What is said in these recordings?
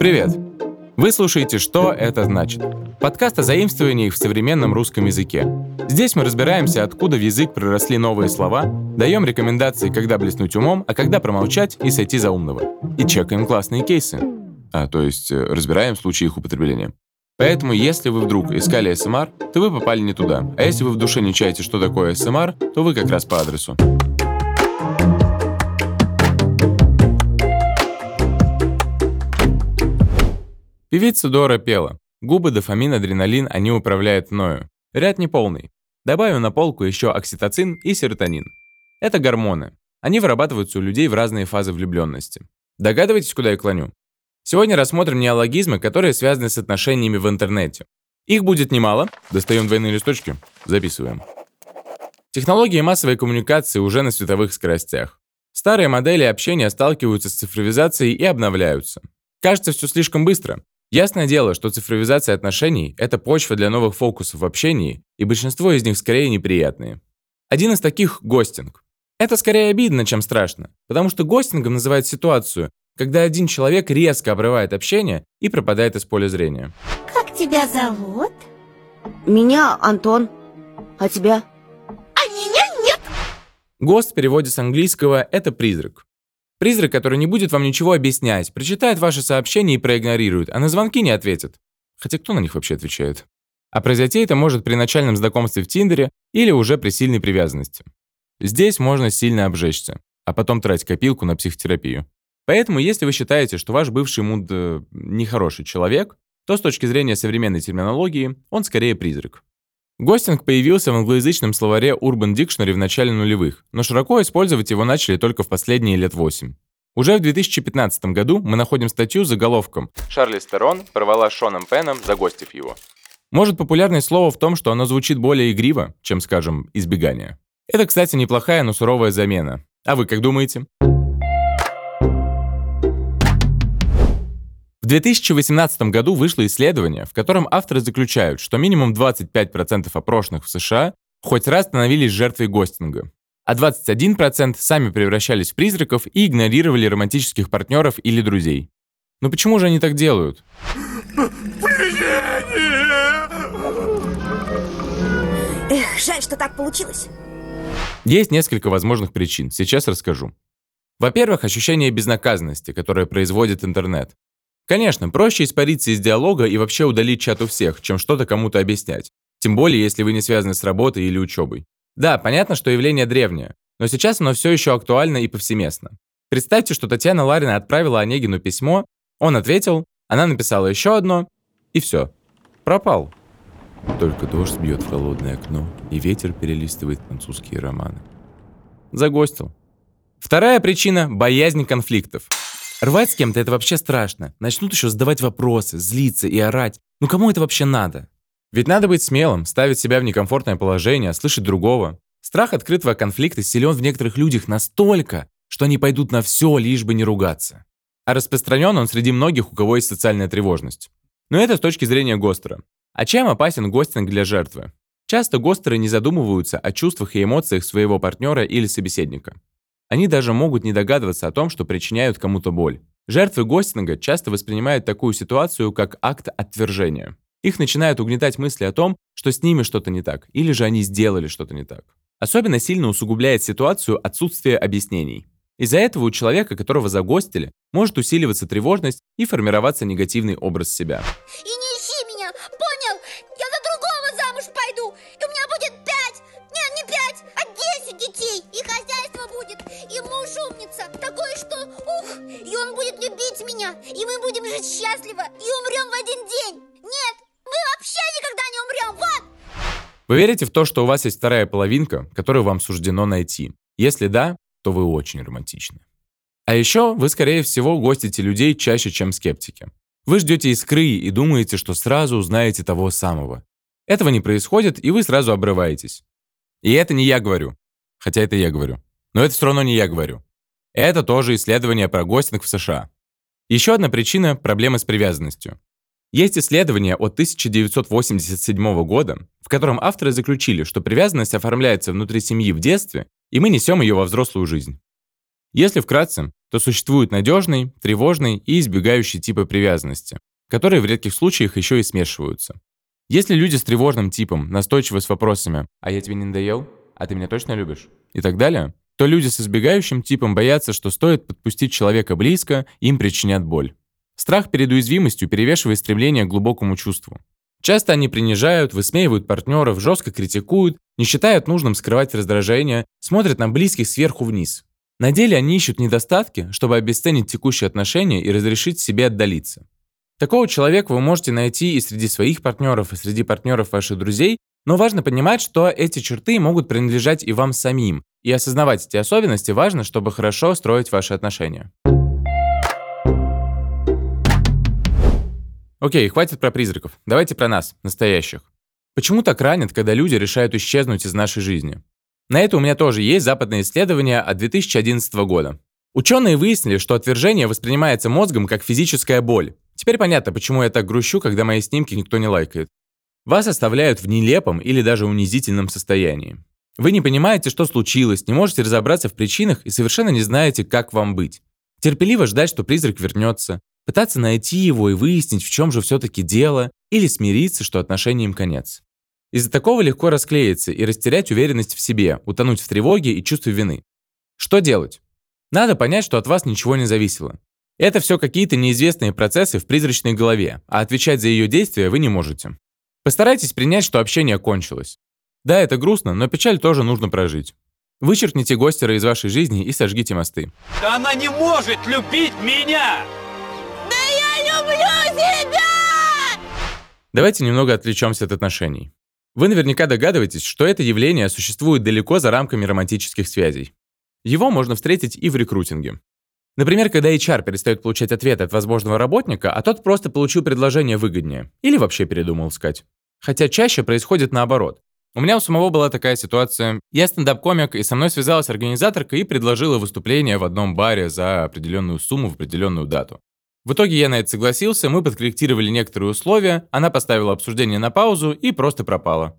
Привет! Вы слушаете «Что это значит?» Подкаст о заимствованиях в современном русском языке. Здесь мы разбираемся, откуда в язык проросли новые слова, даем рекомендации, когда блеснуть умом, а когда промолчать и сойти за умного. И чекаем классные кейсы. А, то есть э, разбираем случаи их употребления. Поэтому, если вы вдруг искали СМР, то вы попали не туда. А если вы в душе не чаете, что такое СМР, то вы как раз по адресу. Певица Дора пела. Губы, дофамин, адреналин, они управляют мною. Ряд неполный. Добавим на полку еще окситоцин и серотонин. Это гормоны. Они вырабатываются у людей в разные фазы влюбленности. Догадываетесь, куда я клоню? Сегодня рассмотрим неологизмы, которые связаны с отношениями в интернете. Их будет немало. Достаем двойные листочки. Записываем. Технологии массовой коммуникации уже на световых скоростях. Старые модели общения сталкиваются с цифровизацией и обновляются. Кажется, все слишком быстро. Ясное дело, что цифровизация отношений – это почва для новых фокусов в общении, и большинство из них скорее неприятные. Один из таких – гостинг. Это скорее обидно, чем страшно, потому что гостингом называют ситуацию, когда один человек резко обрывает общение и пропадает из поля зрения. Как тебя зовут? Меня Антон. А тебя? А меня нет! Гост в переводе с английского – это призрак. Призрак, который не будет вам ничего объяснять, прочитает ваши сообщения и проигнорирует, а на звонки не ответит. Хотя кто на них вообще отвечает? А произойти это может при начальном знакомстве в Тиндере или уже при сильной привязанности. Здесь можно сильно обжечься, а потом тратить копилку на психотерапию. Поэтому, если вы считаете, что ваш бывший муд э, нехороший человек, то с точки зрения современной терминологии он скорее призрак. Гостинг появился в англоязычном словаре Urban Dictionary в начале нулевых, но широко использовать его начали только в последние лет 8. Уже в 2015 году мы находим статью с заголовком «Шарли Стерон порвала Шоном Пеном, загостив его». Может, популярное слово в том, что оно звучит более игриво, чем, скажем, избегание. Это, кстати, неплохая, но суровая замена. А вы как думаете? 2018 году вышло исследование, в котором авторы заключают, что минимум 25% опрошенных в США хоть раз становились жертвой гостинга, а 21% сами превращались в призраков и игнорировали романтических партнеров или друзей. Но почему же они так делают? Эх, жаль, что так получилось. Есть несколько возможных причин, сейчас расскажу. Во-первых, ощущение безнаказанности, которое производит интернет. Конечно, проще испариться из диалога и вообще удалить чат у всех, чем что-то кому-то объяснять. Тем более, если вы не связаны с работой или учебой. Да, понятно, что явление древнее, но сейчас оно все еще актуально и повсеместно. Представьте, что Татьяна Ларина отправила Онегину письмо, он ответил, она написала еще одно, и все. Пропал. Только дождь бьет в холодное окно, и ветер перелистывает французские романы. Загостил. Вторая причина – боязнь конфликтов. Рвать с кем-то это вообще страшно. Начнут еще задавать вопросы, злиться и орать. Ну кому это вообще надо? Ведь надо быть смелым, ставить себя в некомфортное положение, слышать другого. Страх открытого конфликта силен в некоторых людях настолько, что они пойдут на все, лишь бы не ругаться. А распространен он среди многих, у кого есть социальная тревожность. Но это с точки зрения Гостера. А чем опасен гостинг для жертвы? Часто гостеры не задумываются о чувствах и эмоциях своего партнера или собеседника. Они даже могут не догадываться о том, что причиняют кому-то боль. Жертвы гостинга часто воспринимают такую ситуацию как акт отвержения. Их начинают угнетать мысли о том, что с ними что-то не так, или же они сделали что-то не так. Особенно сильно усугубляет ситуацию отсутствие объяснений. Из-за этого у человека, которого загостили, может усиливаться тревожность и формироваться негативный образ себя. И не и муж умница, такой, что, ух, и он будет любить меня, и мы будем жить счастливо, и умрем в один день. Нет, мы вообще никогда не умрем, вот! Вы верите в то, что у вас есть вторая половинка, которую вам суждено найти? Если да, то вы очень романтичны. А еще вы, скорее всего, гостите людей чаще, чем скептики. Вы ждете искры и думаете, что сразу узнаете того самого. Этого не происходит, и вы сразу обрываетесь. И это не я говорю. Хотя это я говорю. Но это все равно не я говорю. Это тоже исследование про гостинг в США. Еще одна причина – проблемы с привязанностью. Есть исследование от 1987 года, в котором авторы заключили, что привязанность оформляется внутри семьи в детстве, и мы несем ее во взрослую жизнь. Если вкратце, то существуют надежный, тревожный и избегающий типы привязанности, которые в редких случаях еще и смешиваются. Если люди с тревожным типом настойчивы с вопросами «А я тебе не надоел? А ты меня точно любишь?» и так далее, то люди с избегающим типом боятся, что стоит подпустить человека близко, им причинят боль. Страх перед уязвимостью перевешивает стремление к глубокому чувству. Часто они принижают, высмеивают партнеров, жестко критикуют, не считают нужным скрывать раздражение, смотрят на близких сверху вниз. На деле они ищут недостатки, чтобы обесценить текущие отношения и разрешить себе отдалиться. Такого человека вы можете найти и среди своих партнеров, и среди партнеров ваших друзей, но важно понимать, что эти черты могут принадлежать и вам самим, и осознавать эти особенности важно, чтобы хорошо строить ваши отношения. Окей, хватит про призраков. Давайте про нас, настоящих. Почему так ранит, когда люди решают исчезнуть из нашей жизни? На это у меня тоже есть западное исследование от 2011 года. Ученые выяснили, что отвержение воспринимается мозгом как физическая боль. Теперь понятно, почему я так грущу, когда мои снимки никто не лайкает. Вас оставляют в нелепом или даже унизительном состоянии. Вы не понимаете, что случилось, не можете разобраться в причинах и совершенно не знаете, как вам быть. Терпеливо ждать, что призрак вернется, пытаться найти его и выяснить, в чем же все-таки дело, или смириться, что отношениям конец. Из-за такого легко расклеиться и растерять уверенность в себе, утонуть в тревоге и чувстве вины. Что делать? Надо понять, что от вас ничего не зависело. Это все какие-то неизвестные процессы в призрачной голове, а отвечать за ее действия вы не можете. Постарайтесь принять, что общение кончилось. Да, это грустно, но печаль тоже нужно прожить. Вычеркните гостера из вашей жизни и сожгите мосты. Да она не может любить меня! Давайте немного отвлечемся от отношений. Вы наверняка догадываетесь, что это явление существует далеко за рамками романтических связей. Его можно встретить и в рекрутинге. Например, когда HR перестает получать ответы от возможного работника, а тот просто получил предложение выгоднее. Или вообще передумал искать. Хотя чаще происходит наоборот. У меня у самого была такая ситуация. Я стендап-комик, и со мной связалась организаторка и предложила выступление в одном баре за определенную сумму в определенную дату. В итоге я на это согласился, мы подкорректировали некоторые условия, она поставила обсуждение на паузу и просто пропала.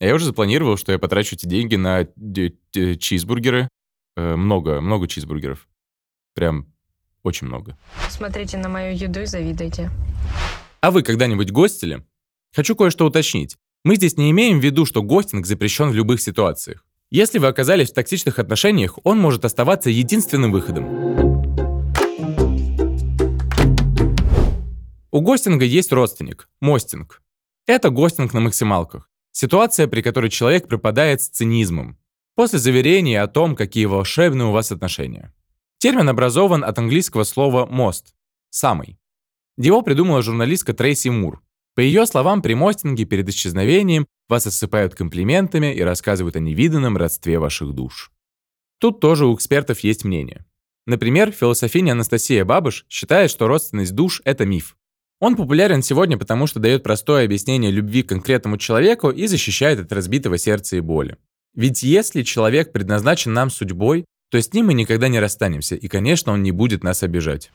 Я уже запланировал, что я потрачу эти деньги на чизбургеры. Э, много, много чизбургеров. Прям очень много. Смотрите на мою еду и завидуйте. А вы когда-нибудь гостили? Хочу кое-что уточнить. Мы здесь не имеем в виду, что гостинг запрещен в любых ситуациях. Если вы оказались в токсичных отношениях, он может оставаться единственным выходом. У гостинга есть родственник – мостинг. Это гостинг на максималках. Ситуация, при которой человек пропадает с цинизмом. После заверения о том, какие волшебные у вас отношения. Термин образован от английского слова «мост» – «самый». Его придумала журналистка Трейси Мур. По ее словам, при мостинге перед исчезновением вас осыпают комплиментами и рассказывают о невиданном родстве ваших душ. Тут тоже у экспертов есть мнение. Например, философиня Анастасия Бабыш считает, что родственность душ – это миф. Он популярен сегодня, потому что дает простое объяснение любви к конкретному человеку и защищает от разбитого сердца и боли. Ведь если человек предназначен нам судьбой, то с ним мы никогда не расстанемся, и, конечно, он не будет нас обижать.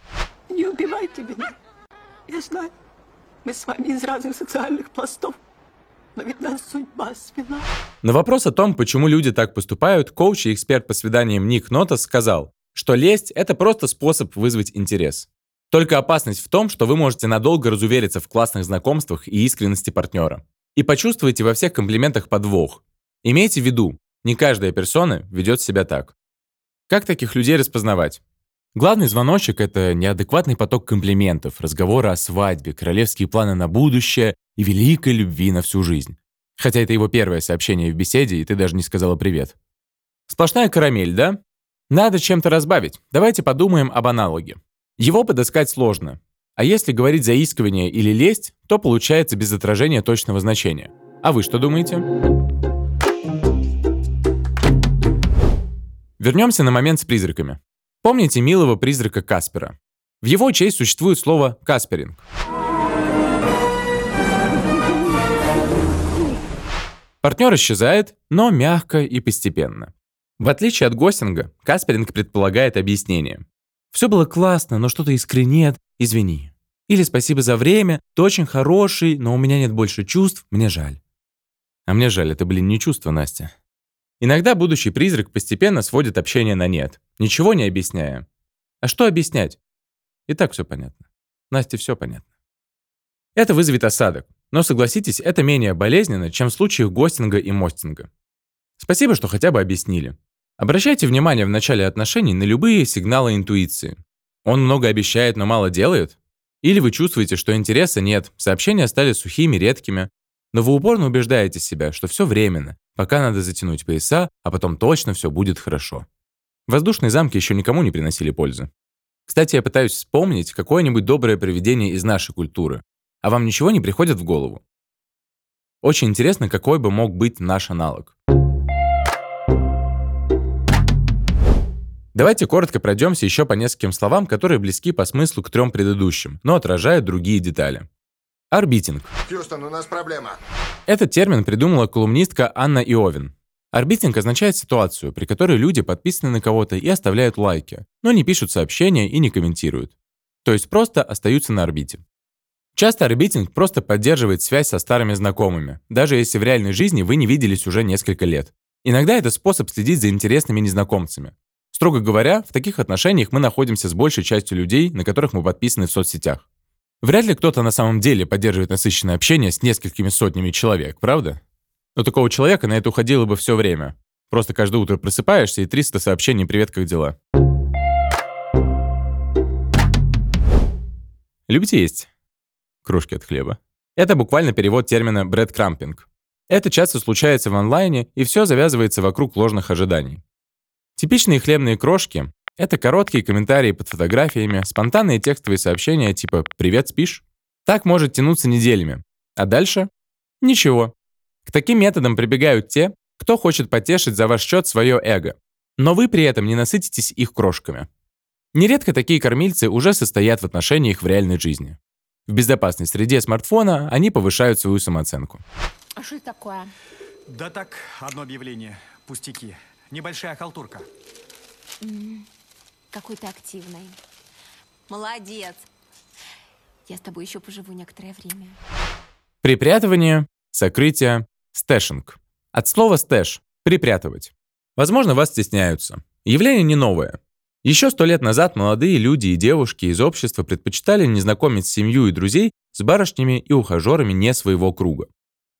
Не убивайте меня. Я знаю, мы с вами из разных социальных пластов. Но ведь нас судьба свела. На вопрос о том, почему люди так поступают, коуч и эксперт по свиданиям Ник Нотас сказал, что лесть – это просто способ вызвать интерес. Только опасность в том, что вы можете надолго разувериться в классных знакомствах и искренности партнера. И почувствуете во всех комплиментах подвох. Имейте в виду, не каждая персона ведет себя так. Как таких людей распознавать? Главный звоночек – это неадекватный поток комплиментов, разговоры о свадьбе, королевские планы на будущее и великой любви на всю жизнь. Хотя это его первое сообщение в беседе, и ты даже не сказала привет. Сплошная карамель, да? Надо чем-то разбавить. Давайте подумаем об аналоге. Его подыскать сложно. А если говорить заискивание или лесть, то получается без отражения точного значения. А вы что думаете? Вернемся на момент с призраками. Помните милого призрака Каспера? В его честь существует слово «касперинг». Партнер исчезает, но мягко и постепенно. В отличие от гостинга, касперинг предполагает объяснение. Все было классно, но что-то искры нет, извини. Или спасибо за время, ты очень хороший, но у меня нет больше чувств, мне жаль. А мне жаль, это, блин, не чувство, Настя. Иногда будущий призрак постепенно сводит общение на нет, ничего не объясняя. А что объяснять? И так все понятно. Насте все понятно. Это вызовет осадок, но согласитесь, это менее болезненно, чем в случаях гостинга и мостинга. Спасибо, что хотя бы объяснили. Обращайте внимание в начале отношений на любые сигналы интуиции. Он много обещает, но мало делает? Или вы чувствуете, что интереса нет, сообщения стали сухими, редкими, но вы упорно убеждаете себя, что все временно, пока надо затянуть пояса, а потом точно все будет хорошо. Воздушные замки еще никому не приносили пользы. Кстати, я пытаюсь вспомнить какое-нибудь доброе привидение из нашей культуры. А вам ничего не приходит в голову? Очень интересно, какой бы мог быть наш аналог. Давайте коротко пройдемся еще по нескольким словам, которые близки по смыслу к трем предыдущим, но отражают другие детали. Орбитинг. Хьюстон, у нас проблема. Этот термин придумала колумнистка Анна Иовин. Орбитинг означает ситуацию, при которой люди подписаны на кого-то и оставляют лайки, но не пишут сообщения и не комментируют. То есть просто остаются на орбите. Часто орбитинг просто поддерживает связь со старыми знакомыми, даже если в реальной жизни вы не виделись уже несколько лет. Иногда это способ следить за интересными незнакомцами. Строго говоря, в таких отношениях мы находимся с большей частью людей, на которых мы подписаны в соцсетях. Вряд ли кто-то на самом деле поддерживает насыщенное общение с несколькими сотнями человек, правда? Но такого человека на это уходило бы все время. Просто каждое утро просыпаешься и 300 сообщений «Привет, как дела?». Любите есть? Крошки от хлеба. Это буквально перевод термина «брэдкрампинг». Это часто случается в онлайне, и все завязывается вокруг ложных ожиданий. Типичные хлебные крошки это короткие комментарии под фотографиями, спонтанные текстовые сообщения типа «Привет, спишь?». Так может тянуться неделями. А дальше? Ничего. К таким методам прибегают те, кто хочет потешить за ваш счет свое эго. Но вы при этом не насытитесь их крошками. Нередко такие кормильцы уже состоят в отношениях в реальной жизни. В безопасной среде смартфона они повышают свою самооценку. А что это такое? Да так, одно объявление. Пустяки. Небольшая халтурка. Какой ты активный. Молодец. Я с тобой еще поживу некоторое время. Припрятывание, сокрытие, stashing. От слова stash – припрятывать. Возможно, вас стесняются. Явление не новое. Еще сто лет назад молодые люди и девушки из общества предпочитали не знакомить семью и друзей с барышнями и ухажерами не своего круга.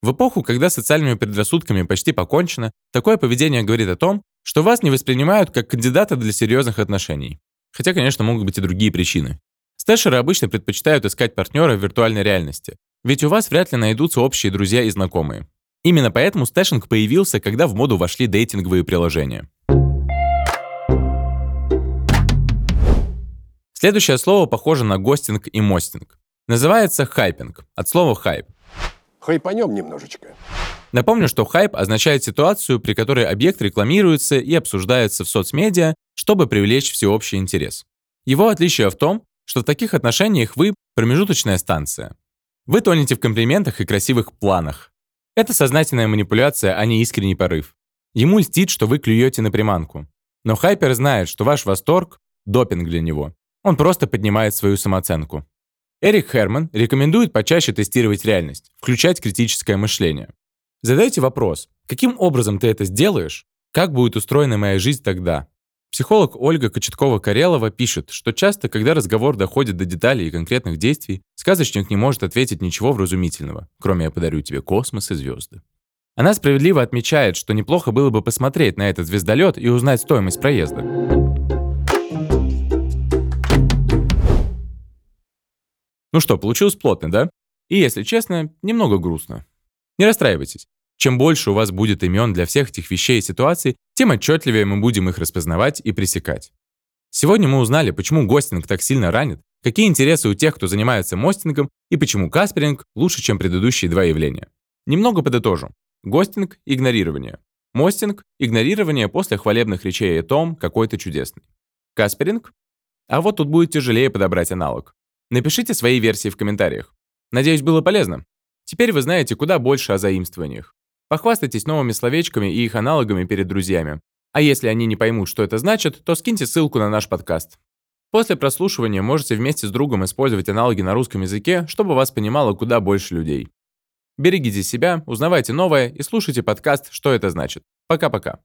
В эпоху, когда социальными предрассудками почти покончено, такое поведение говорит о том, что вас не воспринимают как кандидата для серьезных отношений. Хотя, конечно, могут быть и другие причины. Stasher ы обычно предпочитают искать партнера в виртуальной реальности, ведь у вас вряд ли найдутся общие друзья и знакомые. Именно поэтому stashing появился, когда в моду вошли дейтинговые приложения. Следующее слово похоже на ghosting и mosting. Называется hyping, от слова хайп. Хайпанем немножечко. Напомню, что хайп означает ситуацию, при которой объект рекламируется и обсуждается в соцмедиа, чтобы привлечь всеобщий интерес. Его отличие в том, что в таких отношениях вы промежуточная станция. Вы тонете в комплиментах и красивых планах. Это сознательная манипуляция, а не искренний порыв. Ему льстит, что вы клюете на приманку. Но хайпер знает, что ваш восторг – допинг для него. Он просто поднимает свою самооценку. Эрик Херман рекомендует почаще тестировать реальность, включать критическое мышление. Задайте вопрос, каким образом ты это сделаешь? Как будет устроена моя жизнь тогда? Психолог Ольга Кочеткова-Карелова пишет, что часто, когда разговор доходит до деталей и конкретных действий, сказочник не может ответить ничего вразумительного, кроме «я подарю тебе космос и звезды». Она справедливо отмечает, что неплохо было бы посмотреть на этот звездолет и узнать стоимость проезда. Ну что, получилось плотно, да? И, если честно, немного грустно. Не расстраивайтесь. Чем больше у вас будет имен для всех этих вещей и ситуаций, тем отчетливее мы будем их распознавать и пресекать. Сегодня мы узнали, почему гостинг так сильно ранит, какие интересы у тех, кто занимается мостингом, и почему касперинг лучше, чем предыдущие два явления. Немного подытожу. Гостинг – игнорирование. Мостинг – игнорирование после хвалебных речей о том, какой ты чудесный. Касперинг? А вот тут будет тяжелее подобрать аналог. Напишите свои версии в комментариях. Надеюсь, было полезно. Теперь вы знаете куда больше о заимствованиях. Похвастайтесь новыми словечками и их аналогами перед друзьями. А если они не поймут, что это значит, то скиньте ссылку на наш подкаст. После прослушивания можете вместе с другом использовать аналоги на русском языке, чтобы вас понимало куда больше людей. Берегите себя, узнавайте новое и слушайте подкаст «Что это значит». Пока-пока.